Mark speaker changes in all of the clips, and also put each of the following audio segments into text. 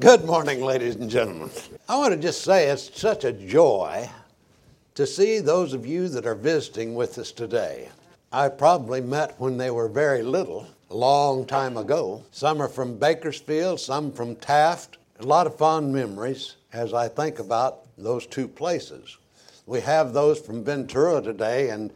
Speaker 1: Good morning, ladies and gentlemen. I want to just say it's such a joy to see those of you that are visiting with us today. I probably met when they were very little, a long time ago. Some are from Bakersfield, some from Taft. A lot of fond memories as I think about those two places. We have those from Ventura today, and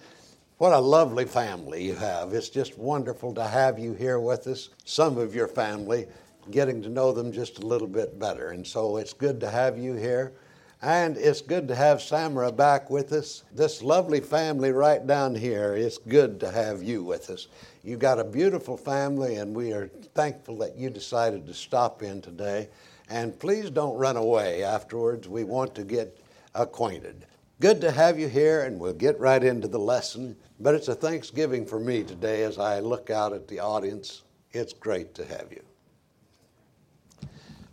Speaker 1: what a lovely family you have. It's just wonderful to have you here with us, some of your family, getting to know them just a little bit better. And so it's good to have you here. And it's good to have Samara back with us. This lovely family right down here, it's good to have you with us. You've got a beautiful family, and we are thankful that you decided to stop in today. And please don't run away afterwards. We want to get acquainted. Good to have you here, and we'll get right into the lesson. But it's a Thanksgiving for me today as I look out at the audience. It's great to have you.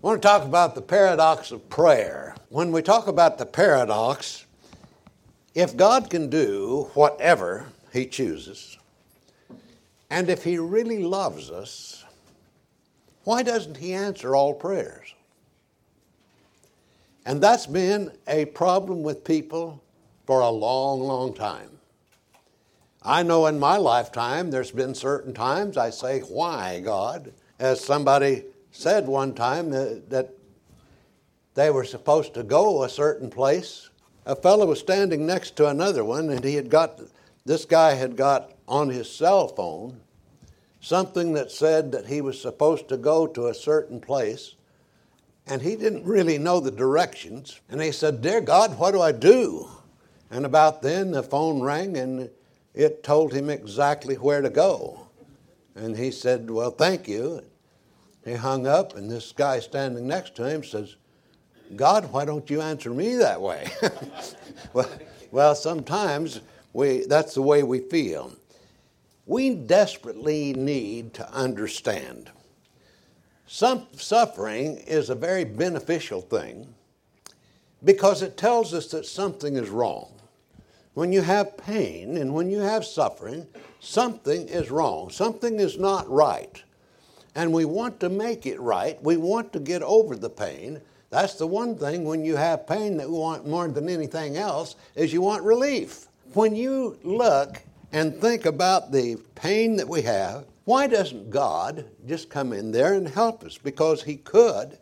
Speaker 1: I want to talk about the paradox of prayer. When we talk about the paradox, if God can do whatever He chooses, and if He really loves us, why doesn't He answer all prayers? And that's been a problem with people for a long, long time. I know in my lifetime there's been certain times I say, Why, God? As somebody said one time that, that they were supposed to go a certain place. A fellow was standing next to another one, and he had got, this guy had got on his cell phone something that said that he was supposed to go to a certain place and he didn't really know the directions. And he said, Dear God, what do I do? And about then the phone rang and it told him exactly where to go. And he said, Well, thank you. He hung up, and this guy standing next to him says, God, why don't you answer me that way? well, well, sometimes we, that's the way we feel. We desperately need to understand some suffering is a very beneficial thing because it tells us that something is wrong. When you have pain and when you have suffering, something is wrong. Something is not right. And we want to make it right. We want to get over the pain. That's the one thing when you have pain that we want more than anything else is you want relief. When you look and think about the pain that we have, why doesn't God just come in there and help us? Because He could.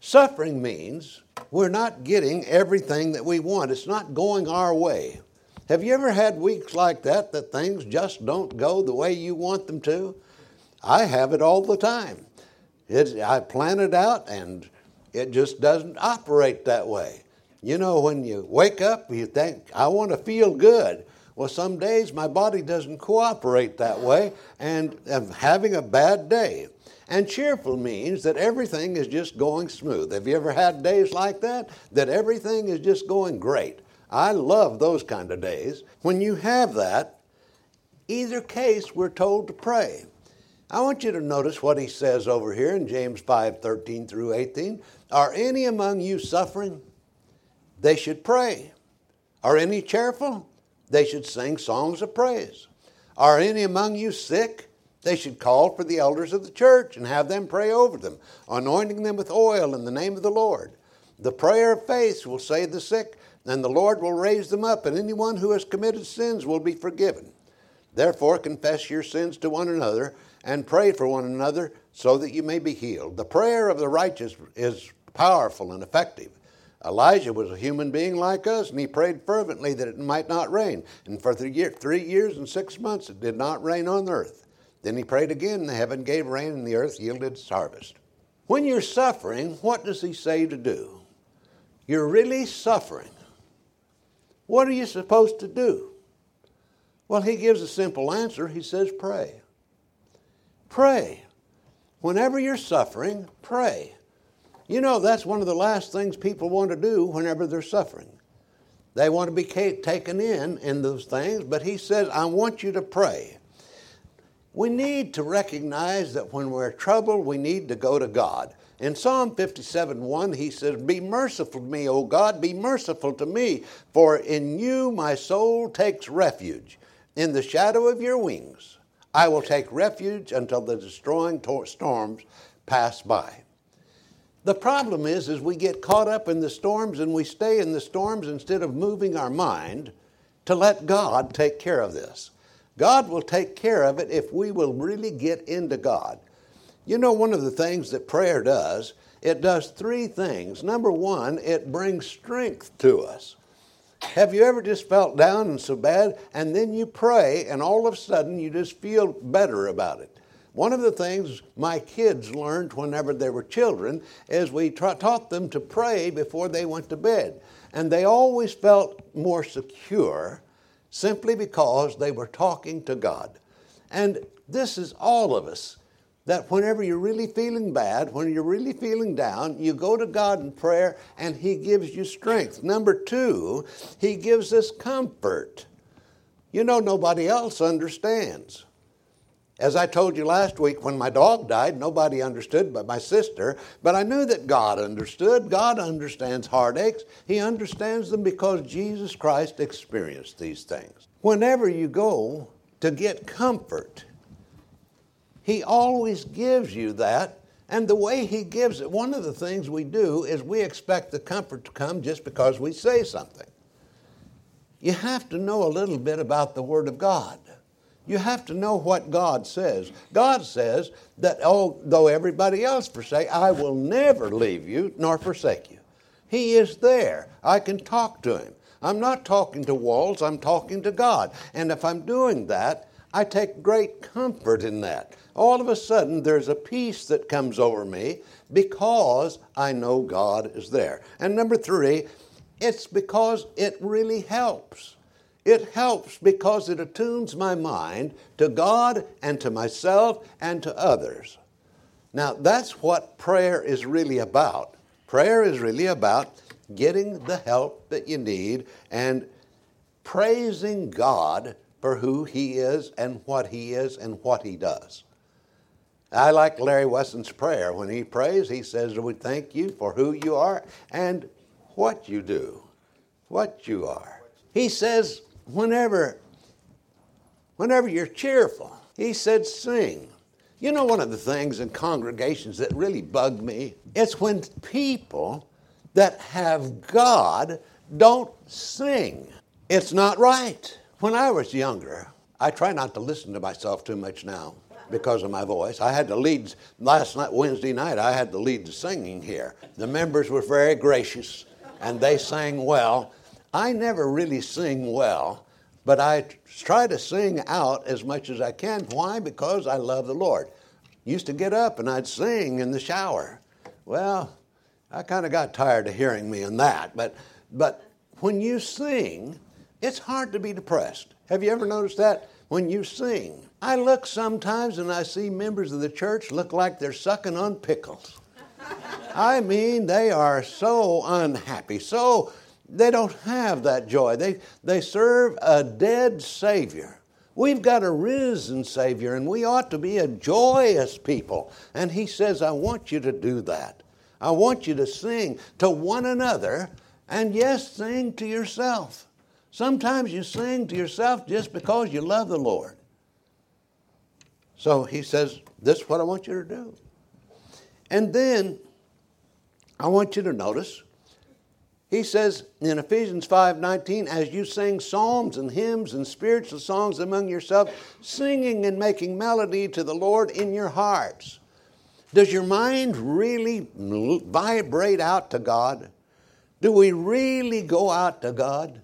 Speaker 1: Suffering means we're not getting everything that we want, it's not going our way. Have you ever had weeks like that that things just don't go the way you want them to? I have it all the time. It, I plan it out and it just doesn't operate that way. You know, when you wake up, you think, I want to feel good. Well, some days my body doesn't cooperate that way, and I'm having a bad day. And cheerful means that everything is just going smooth. Have you ever had days like that? That everything is just going great. I love those kind of days. When you have that, either case, we're told to pray. I want you to notice what he says over here in James 5 13 through 18. Are any among you suffering? They should pray. Are any cheerful? They should sing songs of praise. Are any among you sick? They should call for the elders of the church and have them pray over them, anointing them with oil in the name of the Lord. The prayer of faith will save the sick, and the Lord will raise them up, and anyone who has committed sins will be forgiven. Therefore, confess your sins to one another and pray for one another so that you may be healed. The prayer of the righteous is powerful and effective. Elijah was a human being like us, and he prayed fervently that it might not rain. And for three, year, three years and six months, it did not rain on earth. Then he prayed again, and the heaven gave rain, and the earth yielded its harvest. When you're suffering, what does he say to do? You're really suffering. What are you supposed to do? Well, he gives a simple answer. He says, pray. Pray. Whenever you're suffering, pray. You know, that's one of the last things people want to do whenever they're suffering. They want to be taken in in those things, but he says, I want you to pray. We need to recognize that when we're troubled, we need to go to God. In Psalm 57 1, he says, Be merciful to me, O God, be merciful to me, for in you my soul takes refuge. In the shadow of your wings, I will take refuge until the destroying storms pass by. The problem is, is we get caught up in the storms and we stay in the storms instead of moving our mind to let God take care of this. God will take care of it if we will really get into God. You know, one of the things that prayer does, it does three things. Number one, it brings strength to us. Have you ever just felt down and so bad, and then you pray, and all of a sudden you just feel better about it? One of the things my kids learned whenever they were children is we tra- taught them to pray before they went to bed. And they always felt more secure simply because they were talking to God. And this is all of us that whenever you're really feeling bad, when you're really feeling down, you go to God in prayer and He gives you strength. Number two, He gives us comfort. You know, nobody else understands. As I told you last week, when my dog died, nobody understood but my sister, but I knew that God understood. God understands heartaches. He understands them because Jesus Christ experienced these things. Whenever you go to get comfort, He always gives you that. And the way He gives it, one of the things we do is we expect the comfort to come just because we say something. You have to know a little bit about the Word of God. You have to know what God says. God says that oh, although everybody else forsake, I will never leave you nor forsake you. He is there. I can talk to Him. I'm not talking to walls, I'm talking to God. And if I'm doing that, I take great comfort in that. All of a sudden, there's a peace that comes over me because I know God is there. And number three, it's because it really helps. It helps because it attunes my mind to God and to myself and to others. Now, that's what prayer is really about. Prayer is really about getting the help that you need and praising God for who He is and what He is and what He does. I like Larry Wesson's prayer. When he prays, he says, We thank you for who you are and what you do, what you are. He says, whenever, whenever you're cheerful, he said, sing. You know, one of the things in congregations that really bug me? It's when people that have God don't sing. It's not right. When I was younger, I try not to listen to myself too much now because of my voice. I had to lead last night, Wednesday night, I had to lead the singing here. The members were very gracious and they sang well. I never really sing well, but I try to sing out as much as I can. Why? Because I love the Lord. Used to get up and I'd sing in the shower. Well, I kind of got tired of hearing me in that, but but when you sing, it's hard to be depressed. Have you ever noticed that? When you sing, I look sometimes and I see members of the church look like they're sucking on pickles. I mean, they are so unhappy, so they don't have that joy. They, they serve a dead Savior. We've got a risen Savior, and we ought to be a joyous people. And He says, I want you to do that. I want you to sing to one another, and yes, sing to yourself. Sometimes you sing to yourself just because you love the Lord. So He says, This is what I want you to do. And then I want you to notice he says in Ephesians 5:19, as you sing psalms and hymns and spiritual songs among yourselves, singing and making melody to the Lord in your hearts. Does your mind really vibrate out to God? Do we really go out to God?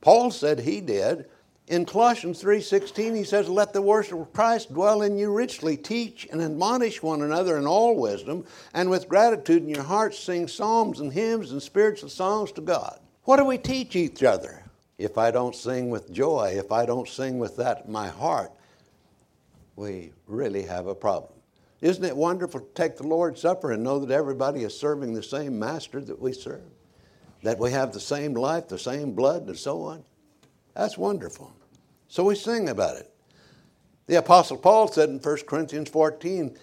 Speaker 1: Paul said he did. In Colossians 3:16 he says let the worship of Christ dwell in you richly teach and admonish one another in all wisdom and with gratitude in your hearts sing psalms and hymns and spiritual songs to God. What do we teach each other? If I don't sing with joy, if I don't sing with that my heart, we really have a problem. Isn't it wonderful to take the Lord's Supper and know that everybody is serving the same master that we serve? That we have the same life, the same blood, and so on? That's wonderful. So we sing about it. The Apostle Paul said in 1 Corinthians 14,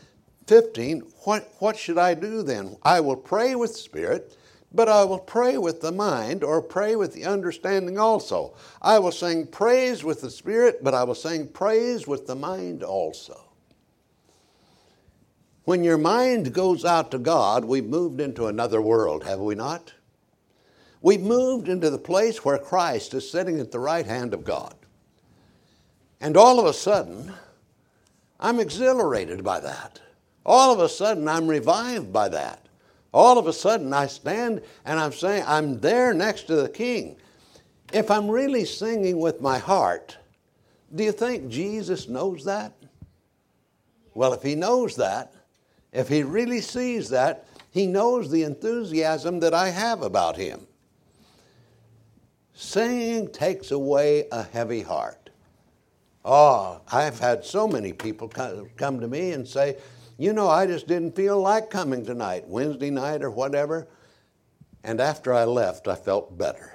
Speaker 1: 15, what, what should I do then? I will pray with spirit, but I will pray with the mind or pray with the understanding also. I will sing praise with the spirit, but I will sing praise with the mind also. When your mind goes out to God, we've moved into another world, have we not? We've moved into the place where Christ is sitting at the right hand of God. And all of a sudden, I'm exhilarated by that. All of a sudden, I'm revived by that. All of a sudden, I stand and I'm saying, I'm there next to the King. If I'm really singing with my heart, do you think Jesus knows that? Well, if he knows that, if he really sees that, he knows the enthusiasm that I have about him. Singing takes away a heavy heart. Oh, I've had so many people come to me and say, you know, I just didn't feel like coming tonight, Wednesday night or whatever. And after I left, I felt better.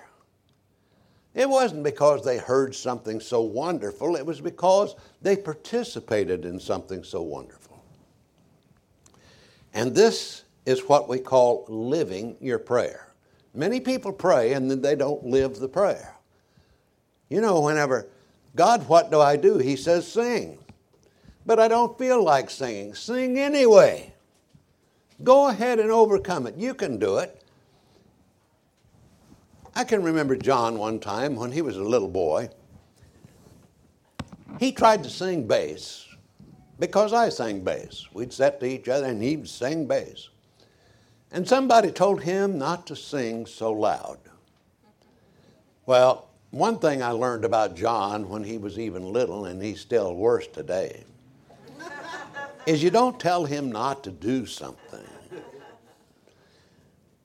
Speaker 1: It wasn't because they heard something so wonderful, it was because they participated in something so wonderful. And this is what we call living your prayer. Many people pray and then they don't live the prayer. You know, whenever, God, what do I do? He says, sing. But I don't feel like singing. Sing anyway. Go ahead and overcome it. You can do it. I can remember John one time when he was a little boy. He tried to sing bass because I sang bass. We'd sit to each other and he'd sing bass. And somebody told him not to sing so loud. Well, one thing I learned about John when he was even little, and he's still worse today, is you don't tell him not to do something.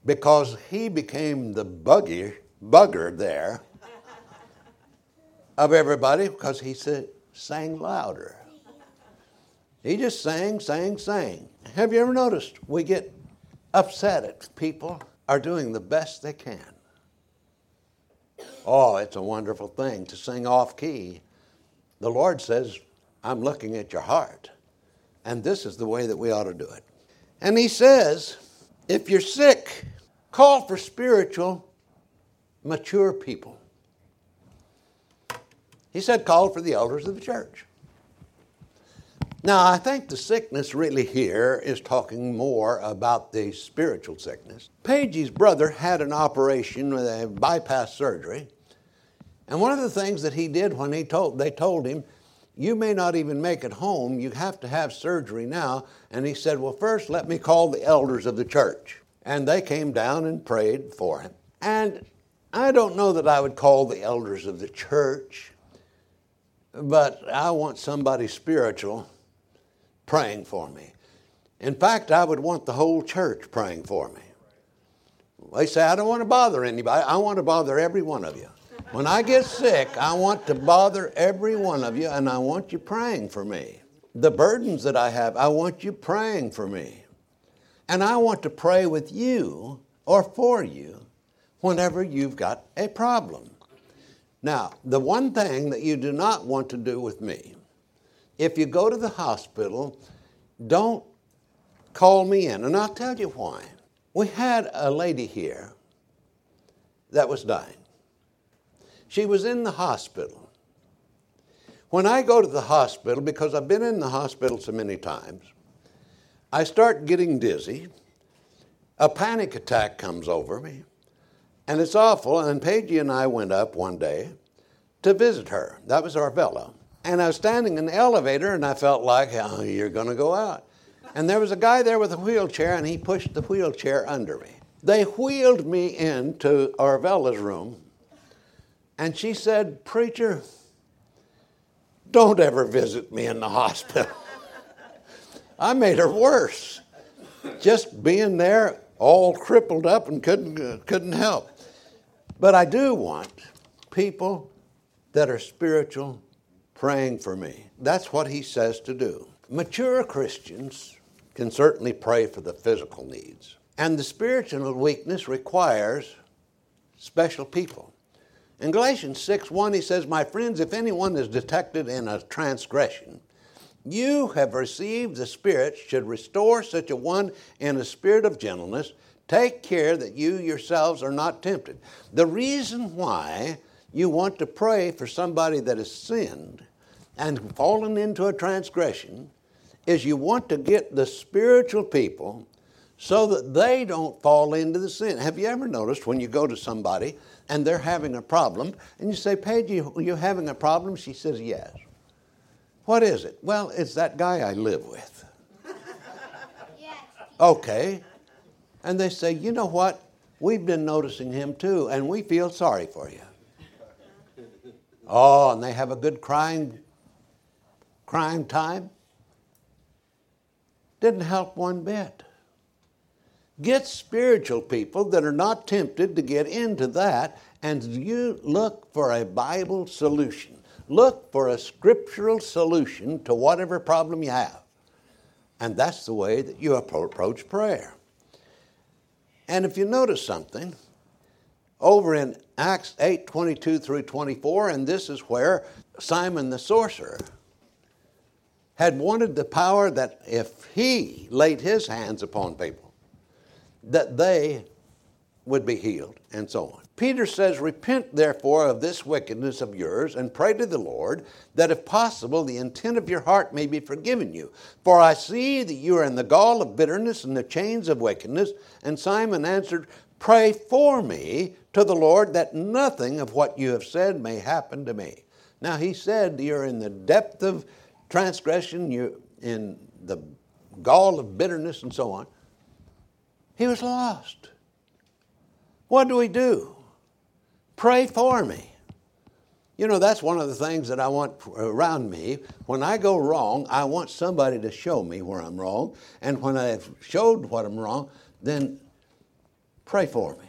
Speaker 1: Because he became the buggy, bugger there of everybody because he said, sang louder. He just sang, sang, sang. Have you ever noticed we get upset at people are doing the best they can? Oh, it's a wonderful thing to sing off key. The Lord says, I'm looking at your heart. And this is the way that we ought to do it. And He says, if you're sick, call for spiritual, mature people. He said, call for the elders of the church. Now, I think the sickness really here is talking more about the spiritual sickness. Paige's brother had an operation with a bypass surgery, and one of the things that he did when he told, they told him, you may not even make it home, you have to have surgery now. And he said, Well, first let me call the elders of the church. And they came down and prayed for him. And I don't know that I would call the elders of the church, but I want somebody spiritual praying for me. In fact, I would want the whole church praying for me. They say, I don't want to bother anybody, I want to bother every one of you. When I get sick, I want to bother every one of you and I want you praying for me. The burdens that I have, I want you praying for me. And I want to pray with you or for you whenever you've got a problem. Now, the one thing that you do not want to do with me, if you go to the hospital, don't call me in. And I'll tell you why. We had a lady here that was dying. She was in the hospital. When I go to the hospital, because I've been in the hospital so many times, I start getting dizzy. A panic attack comes over me, and it's awful. And Paige and I went up one day to visit her. That was Arvella. And I was standing in the elevator, and I felt like, oh, you're going to go out. And there was a guy there with a wheelchair, and he pushed the wheelchair under me. They wheeled me into Arvella's room, and she said, Preacher, don't ever visit me in the hospital. I made her worse. Just being there, all crippled up and couldn't, couldn't help. But I do want people that are spiritual praying for me. That's what he says to do. Mature Christians can certainly pray for the physical needs. And the spiritual weakness requires special people. In Galatians 6 1, he says, My friends, if anyone is detected in a transgression, you have received the Spirit, should restore such a one in a spirit of gentleness. Take care that you yourselves are not tempted. The reason why you want to pray for somebody that has sinned and fallen into a transgression is you want to get the spiritual people so that they don't fall into the sin. Have you ever noticed when you go to somebody and they're having a problem and you say, Paige, you, you having a problem? She says, Yes. What is it? Well, it's that guy I live with. Okay. And they say, You know what? We've been noticing him too, and we feel sorry for you. Oh, and they have a good crying, crying time. Didn't help one bit. Get spiritual people that are not tempted to get into that, and you look for a Bible solution. Look for a scriptural solution to whatever problem you have. And that's the way that you approach prayer. And if you notice something, over in Acts 8 22 through 24, and this is where Simon the sorcerer had wanted the power that if he laid his hands upon people, that they would be healed, and so on. Peter says, Repent therefore of this wickedness of yours, and pray to the Lord that if possible the intent of your heart may be forgiven you. For I see that you are in the gall of bitterness and the chains of wickedness. And Simon answered, Pray for me to the Lord that nothing of what you have said may happen to me. Now he said, You're in the depth of transgression, you're in the gall of bitterness, and so on. He was lost. What do we do? Pray for me. You know, that's one of the things that I want around me. When I go wrong, I want somebody to show me where I'm wrong. And when I've showed what I'm wrong, then pray for me.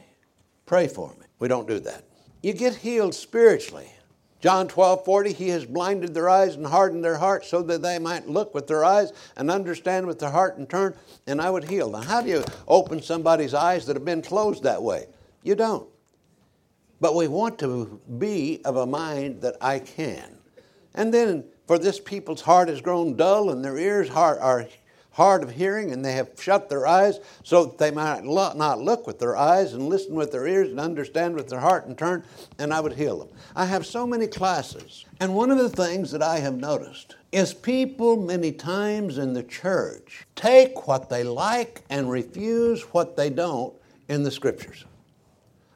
Speaker 1: Pray for me. We don't do that. You get healed spiritually. John 12, 40, he has blinded their eyes and hardened their hearts so that they might look with their eyes and understand with their heart and turn, and I would heal. Now, how do you open somebody's eyes that have been closed that way? You don't. But we want to be of a mind that I can. And then, for this people's heart has grown dull and their ears are hard of hearing, and they have shut their eyes so that they might not look with their eyes and listen with their ears and understand with their heart and turn, and I would heal them. I have so many classes. And one of the things that I have noticed is people many times in the church take what they like and refuse what they don't in the scriptures.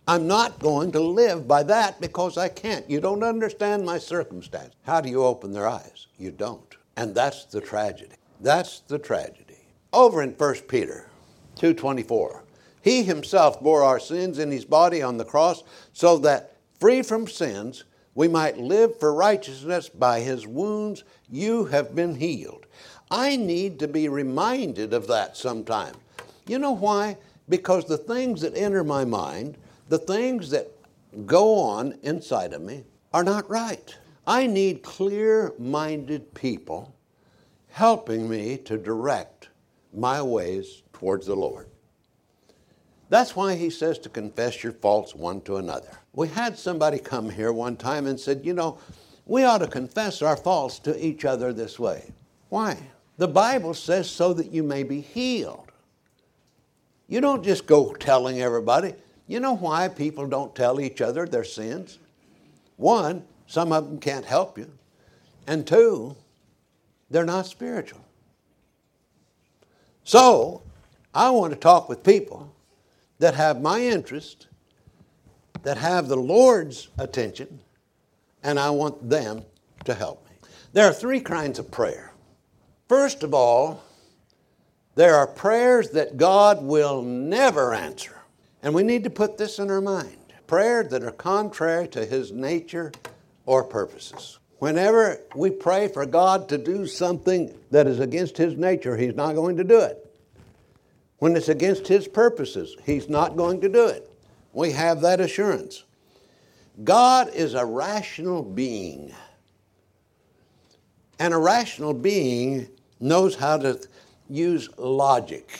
Speaker 1: I'm not going to live by that because I can't. You don't understand my circumstance. How do you open their eyes? You don't. And that's the tragedy. That's the tragedy. Over in 1 Peter 2:24. He himself bore our sins in his body on the cross so that free from sins we might live for righteousness by his wounds you have been healed. I need to be reminded of that sometime. You know why? Because the things that enter my mind the things that go on inside of me are not right. I need clear minded people helping me to direct my ways towards the Lord. That's why he says to confess your faults one to another. We had somebody come here one time and said, You know, we ought to confess our faults to each other this way. Why? The Bible says so that you may be healed. You don't just go telling everybody. You know why people don't tell each other their sins? One, some of them can't help you. And two, they're not spiritual. So, I want to talk with people that have my interest, that have the Lord's attention, and I want them to help me. There are three kinds of prayer. First of all, there are prayers that God will never answer. And we need to put this in our mind prayers that are contrary to His nature or purposes. Whenever we pray for God to do something that is against His nature, He's not going to do it. When it's against His purposes, He's not going to do it. We have that assurance. God is a rational being. And a rational being knows how to use logic.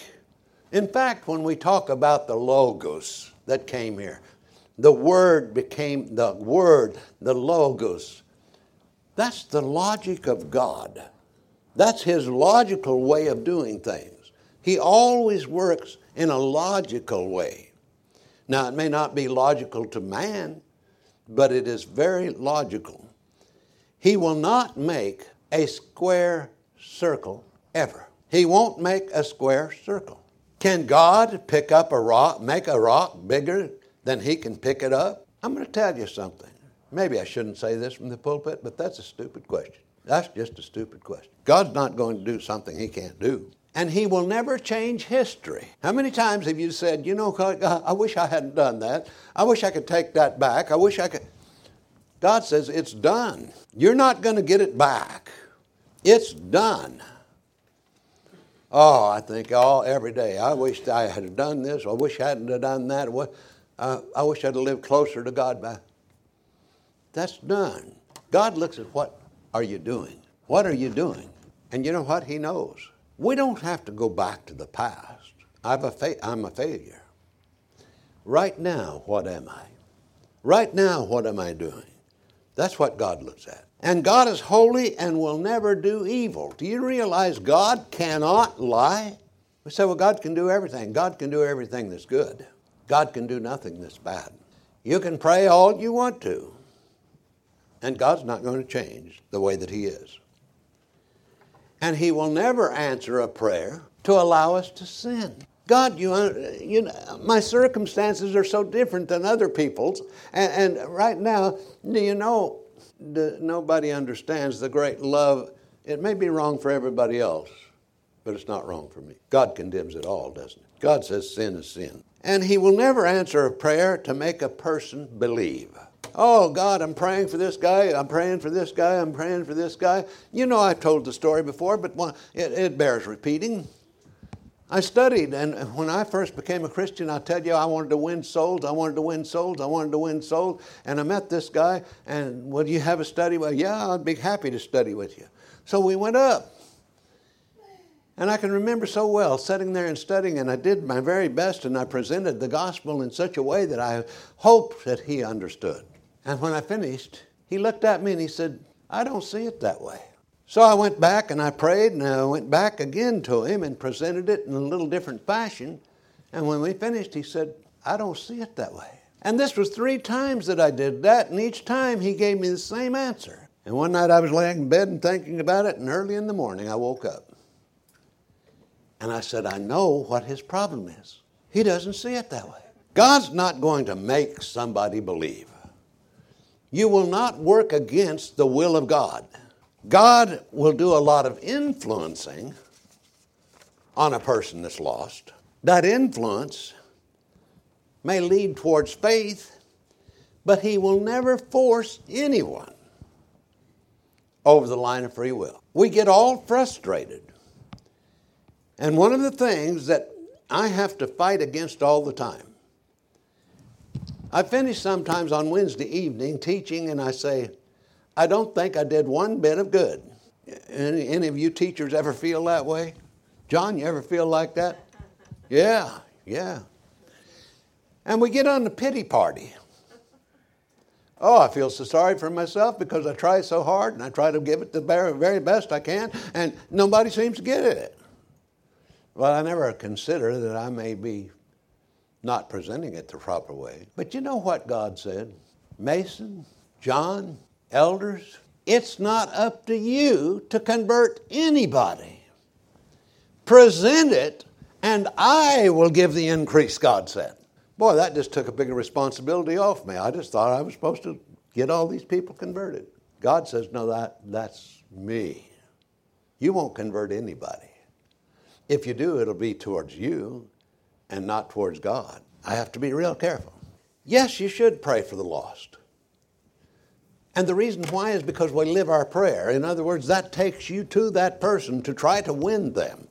Speaker 1: In fact, when we talk about the Logos that came here, the Word became the Word, the Logos. That's the logic of God. That's His logical way of doing things. He always works in a logical way. Now, it may not be logical to man, but it is very logical. He will not make a square circle ever. He won't make a square circle. Can God pick up a rock, make a rock bigger than he can pick it up? I'm going to tell you something. Maybe I shouldn't say this from the pulpit, but that's a stupid question. That's just a stupid question. God's not going to do something he can't do. And he will never change history. How many times have you said, you know, I wish I hadn't done that. I wish I could take that back. I wish I could. God says, it's done. You're not going to get it back. It's done. Oh, I think all every day. I wish I had done this. I wish I hadn't done that. Uh, I wish I'd lived closer to God. That's done. God looks at what are you doing? What are you doing? And you know what? He knows. We don't have to go back to the past. I'm a, fa- I'm a failure. Right now, what am I? Right now, what am I doing? That's what God looks at. And God is holy and will never do evil. Do you realize God cannot lie? We say, well, God can do everything. God can do everything that's good. God can do nothing that's bad. You can pray all you want to, and God's not going to change the way that He is. And He will never answer a prayer to allow us to sin. God, you, uh, you know, my circumstances are so different than other people's. And, and right now, do you know, nobody understands the great love. It may be wrong for everybody else, but it's not wrong for me. God condemns it all, doesn't it? God says sin is sin. And He will never answer a prayer to make a person believe. Oh, God, I'm praying for this guy, I'm praying for this guy, I'm praying for this guy. You know, I've told the story before, but it, it bears repeating. I studied, and when I first became a Christian, I tell you, I wanted to win souls. I wanted to win souls. I wanted to win souls. And I met this guy, and would you have a study? Well, yeah, I'd be happy to study with you. So we went up. And I can remember so well sitting there and studying, and I did my very best, and I presented the gospel in such a way that I hoped that he understood. And when I finished, he looked at me and he said, I don't see it that way. So I went back and I prayed and I went back again to him and presented it in a little different fashion. And when we finished, he said, I don't see it that way. And this was three times that I did that, and each time he gave me the same answer. And one night I was laying in bed and thinking about it, and early in the morning I woke up. And I said, I know what his problem is. He doesn't see it that way. God's not going to make somebody believe. You will not work against the will of God. God will do a lot of influencing on a person that's lost. That influence may lead towards faith, but He will never force anyone over the line of free will. We get all frustrated. And one of the things that I have to fight against all the time, I finish sometimes on Wednesday evening teaching and I say, I don't think I did one bit of good. Any, any of you teachers ever feel that way? John, you ever feel like that? Yeah, yeah. And we get on the pity party. Oh, I feel so sorry for myself because I try so hard and I try to give it the very, very best I can, and nobody seems to get it. Well, I never consider that I may be not presenting it the proper way. But you know what God said? Mason, John, elders, it's not up to you to convert anybody. Present it, and I will give the increase, God said. Boy, that just took a bigger responsibility off me. I just thought I was supposed to get all these people converted. God says, No, that, that's me. You won't convert anybody. If you do, it'll be towards you and not towards God. I have to be real careful. Yes, you should pray for the lost. And the reason why is because we live our prayer. In other words, that takes you to that person to try to win them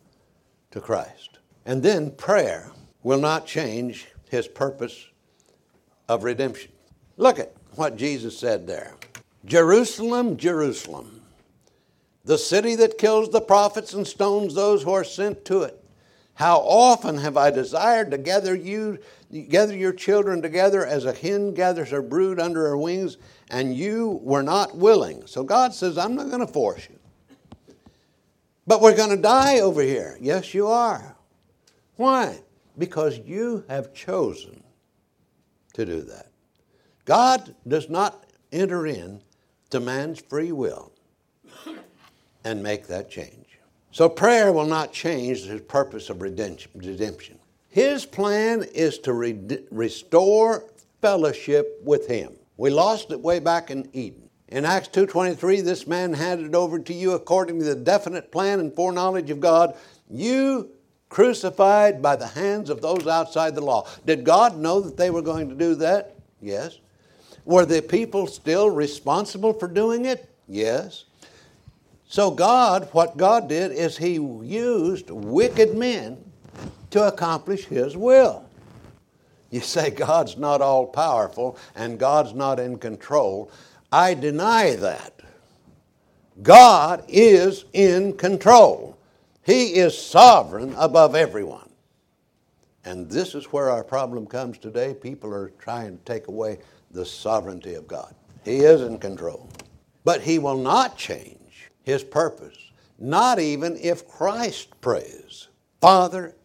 Speaker 1: to Christ. And then prayer will not change his purpose of redemption. Look at what Jesus said there Jerusalem, Jerusalem, the city that kills the prophets and stones those who are sent to it. How often have I desired to gather you, gather your children together as a hen gathers her brood under her wings, and you were not willing. So God says, I'm not going to force you. But we're going to die over here. Yes, you are. Why? Because you have chosen to do that. God does not enter in to man's free will and make that change. So prayer will not change his purpose of redemption. His plan is to re- restore fellowship with him. We lost it way back in Eden. In Acts 2:23, this man handed over to you according to the definite plan and foreknowledge of God, you crucified by the hands of those outside the law. Did God know that they were going to do that? Yes. Were the people still responsible for doing it? Yes. So, God, what God did is He used wicked men to accomplish His will. You say God's not all powerful and God's not in control. I deny that. God is in control. He is sovereign above everyone. And this is where our problem comes today. People are trying to take away the sovereignty of God. He is in control. But He will not change his purpose, not even if Christ prays, Father,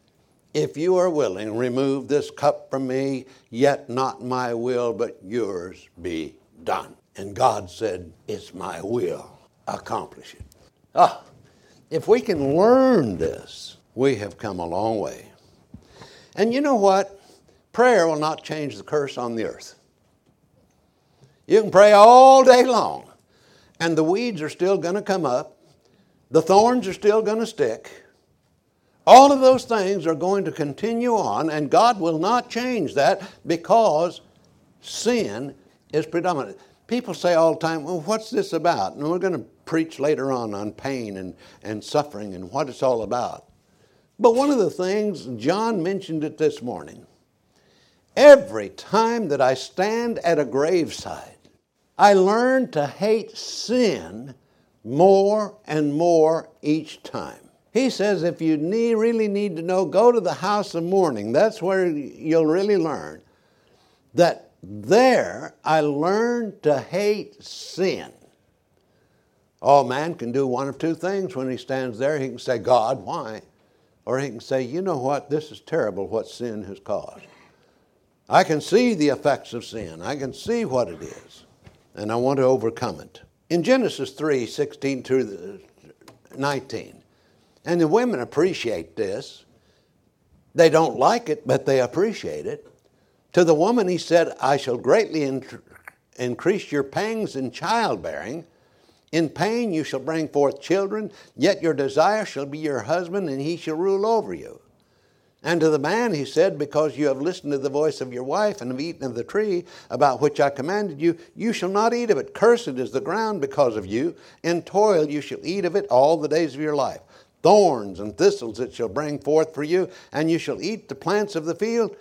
Speaker 1: if you are willing, remove this cup from me, yet not my will, but yours be done. And God said, It's my will. Accomplish it. Ah, if we can learn this, we have come a long way. And you know what? Prayer will not change the curse on the earth. You can pray all day long, and the weeds are still going to come up, the thorns are still going to stick. All of those things are going to continue on, and God will not change that because sin is predominant. People say all the time, well, what's this about? And we're going to preach later on on pain and, and suffering and what it's all about. But one of the things, John mentioned it this morning. Every time that I stand at a graveside, I learned to hate sin more and more each time. He says if you need, really need to know, go to the house of mourning. That's where you'll really learn that there I learned to hate sin. Oh, man can do one of two things when he stands there. He can say, God, why? Or he can say, you know what, this is terrible what sin has caused. I can see the effects of sin, I can see what it is and I want to overcome it. In Genesis 3 16 through 19, and the women appreciate this. They don't like it, but they appreciate it. To the woman, he said, I shall greatly increase your pangs in childbearing. In pain you shall bring forth children, yet your desire shall be your husband, and he shall rule over you. And to the man he said, Because you have listened to the voice of your wife and have eaten of the tree about which I commanded you, you shall not eat of it. Cursed is the ground because of you. In toil you shall eat of it all the days of your life. Thorns and thistles it shall bring forth for you, and you shall eat the plants of the field.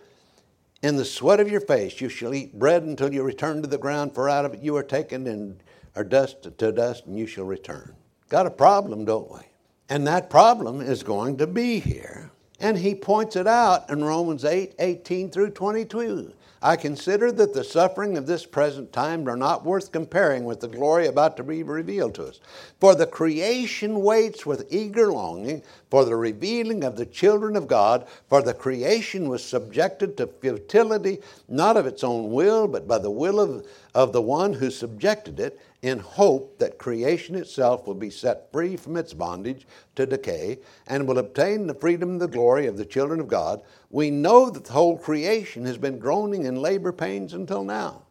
Speaker 1: In the sweat of your face you shall eat bread until you return to the ground, for out of it you are taken and are dust to dust, and you shall return. Got a problem, don't we? And that problem is going to be here and he points it out in Romans 8 18 through 22. I consider that the suffering of this present time are not worth comparing with the glory about to be revealed to us. For the creation waits with eager longing for the revealing of the children of God, for the creation was subjected to futility, not of its own will, but by the will of, of the one who subjected it in hope that creation itself will be set free from its bondage to decay and will obtain the freedom and the glory of the children of God, we know that the whole creation has been groaning in labor pains until now.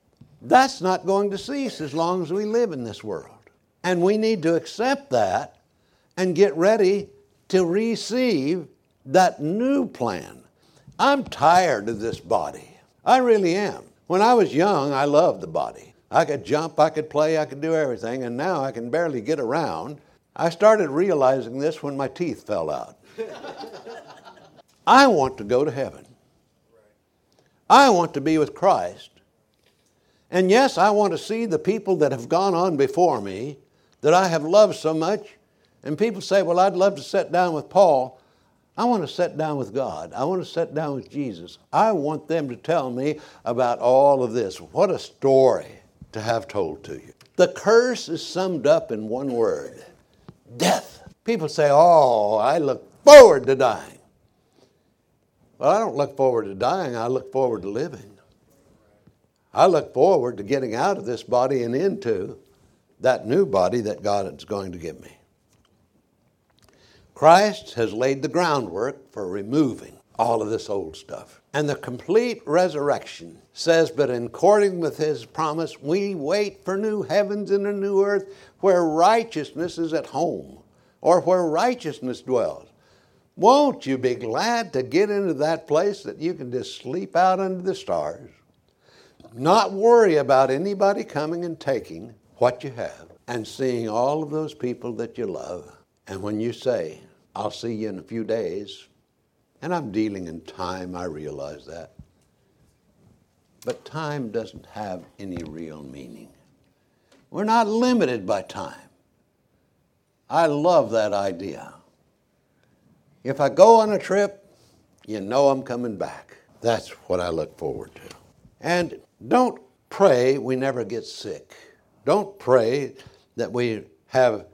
Speaker 1: That's not going to cease as long as we live in this world. And we need to accept that and get ready to receive that new plan. I'm tired of this body. I really am. When I was young, I loved the body. I could jump, I could play, I could do everything, and now I can barely get around. I started realizing this when my teeth fell out. I want to go to heaven. I want to be with Christ. And yes, I want to see the people that have gone on before me that I have loved so much. And people say, Well, I'd love to sit down with Paul. I want to sit down with God. I want to sit down with Jesus. I want them to tell me about all of this. What a story to have told to you. The curse is summed up in one word death. People say, Oh, I look forward to dying. Well, I don't look forward to dying, I look forward to living. I look forward to getting out of this body and into that new body that God is going to give me. Christ has laid the groundwork for removing all of this old stuff. And the complete resurrection says, But in according with his promise, we wait for new heavens and a new earth where righteousness is at home or where righteousness dwells. Won't you be glad to get into that place that you can just sleep out under the stars, not worry about anybody coming and taking what you have, and seeing all of those people that you love? And when you say, I'll see you in a few days, and I'm dealing in time, I realize that. But time doesn't have any real meaning. We're not limited by time. I love that idea. If I go on a trip, you know I'm coming back. That's what I look forward to. And don't pray we never get sick. Don't pray that we have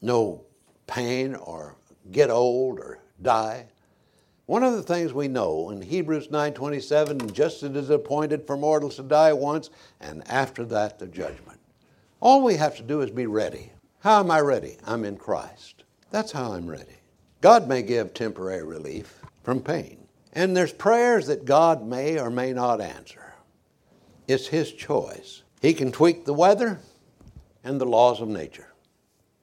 Speaker 1: no pain or get old or die. One of the things we know in Hebrews 9:27, just as it is appointed for mortals to die once, and after that the judgment. All we have to do is be ready. How am I ready? I'm in Christ. That's how I'm ready. God may give temporary relief from pain. And there's prayers that God may or may not answer. It's His choice. He can tweak the weather and the laws of nature.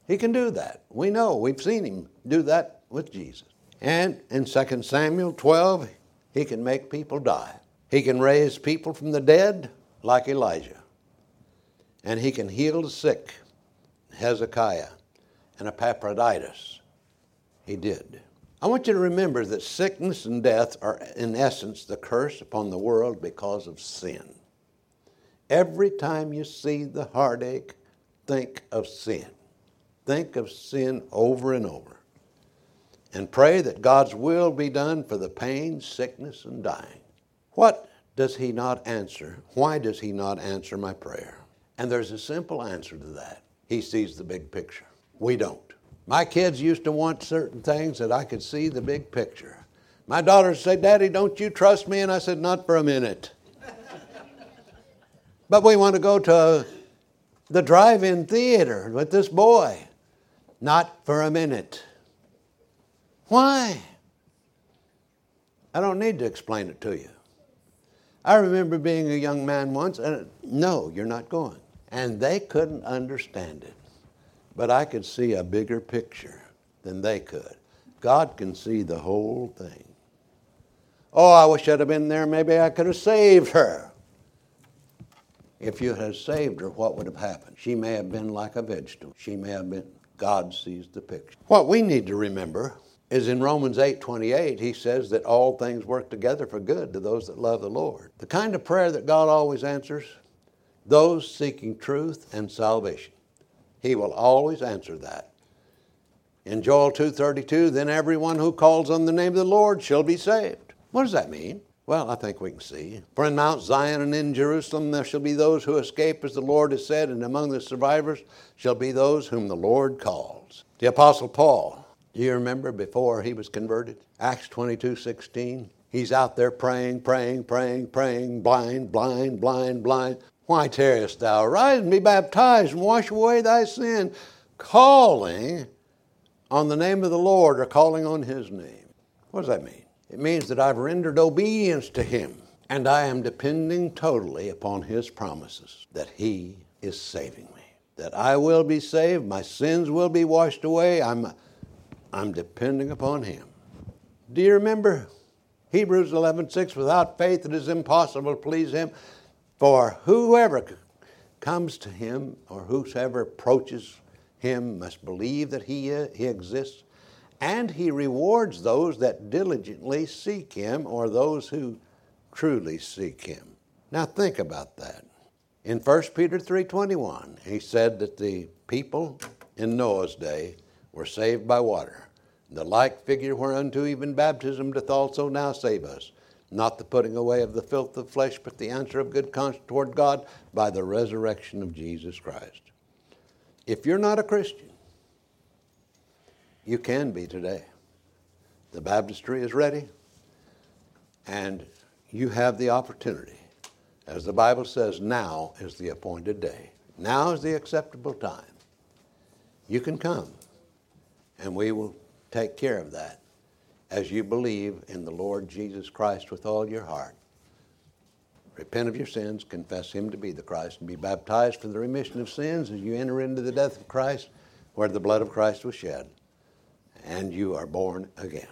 Speaker 1: He can do that. We know, we've seen Him do that with Jesus. And in 2 Samuel 12, He can make people die. He can raise people from the dead like Elijah. And He can heal the sick, Hezekiah and Epaphroditus he did. I want you to remember that sickness and death are, in essence, the curse upon the world because of sin. Every time you see the heartache, think of sin. Think of sin over and over. And pray that God's will be done for the pain, sickness, and dying. What does He not answer? Why does He not answer my prayer? And there's a simple answer to that He sees the big picture. We don't. My kids used to want certain things that I could see the big picture. My daughters said, Daddy, don't you trust me? And I said, Not for a minute. but we want to go to the drive in theater with this boy. Not for a minute. Why? I don't need to explain it to you. I remember being a young man once, and no, you're not going. And they couldn't understand it. But I could see a bigger picture than they could. God can see the whole thing. Oh, I wish I'd have been there. Maybe I could have saved her. If you had saved her, what would have happened? She may have been like a vegetable. She may have been. God sees the picture. What we need to remember is in Romans 8 28, he says that all things work together for good to those that love the Lord. The kind of prayer that God always answers, those seeking truth and salvation. He will always answer that. In Joel 2:32, then everyone who calls on the name of the Lord shall be saved. What does that mean? Well, I think we can see. For in Mount Zion and in Jerusalem there shall be those who escape, as the Lord has said, and among the survivors shall be those whom the Lord calls. The Apostle Paul, do you remember before he was converted? Acts 22 16. He's out there praying, praying, praying, praying, blind, blind, blind, blind. Why tarriest thou? Arise and be baptized and wash away thy sin, calling on the name of the Lord or calling on his name. What does that mean? It means that I've rendered obedience to him and I am depending totally upon his promises that he is saving me. That I will be saved, my sins will be washed away. I'm, I'm depending upon him. Do you remember Hebrews 11:6 without faith it is impossible to please him for whoever comes to him or whosoever approaches him must believe that he, uh, he exists, and he rewards those that diligently seek him or those who truly seek him. Now think about that. In 1 Peter 3:21, he said that the people in Noah's day were saved by water. The like figure whereunto even baptism doth also now save us not the putting away of the filth of flesh, but the answer of good conscience toward God by the resurrection of Jesus Christ. If you're not a Christian, you can be today. The baptistry is ready, and you have the opportunity. As the Bible says, now is the appointed day. Now is the acceptable time. You can come, and we will take care of that as you believe in the Lord Jesus Christ with all your heart. Repent of your sins, confess Him to be the Christ, and be baptized for the remission of sins as you enter into the death of Christ, where the blood of Christ was shed, and you are born again.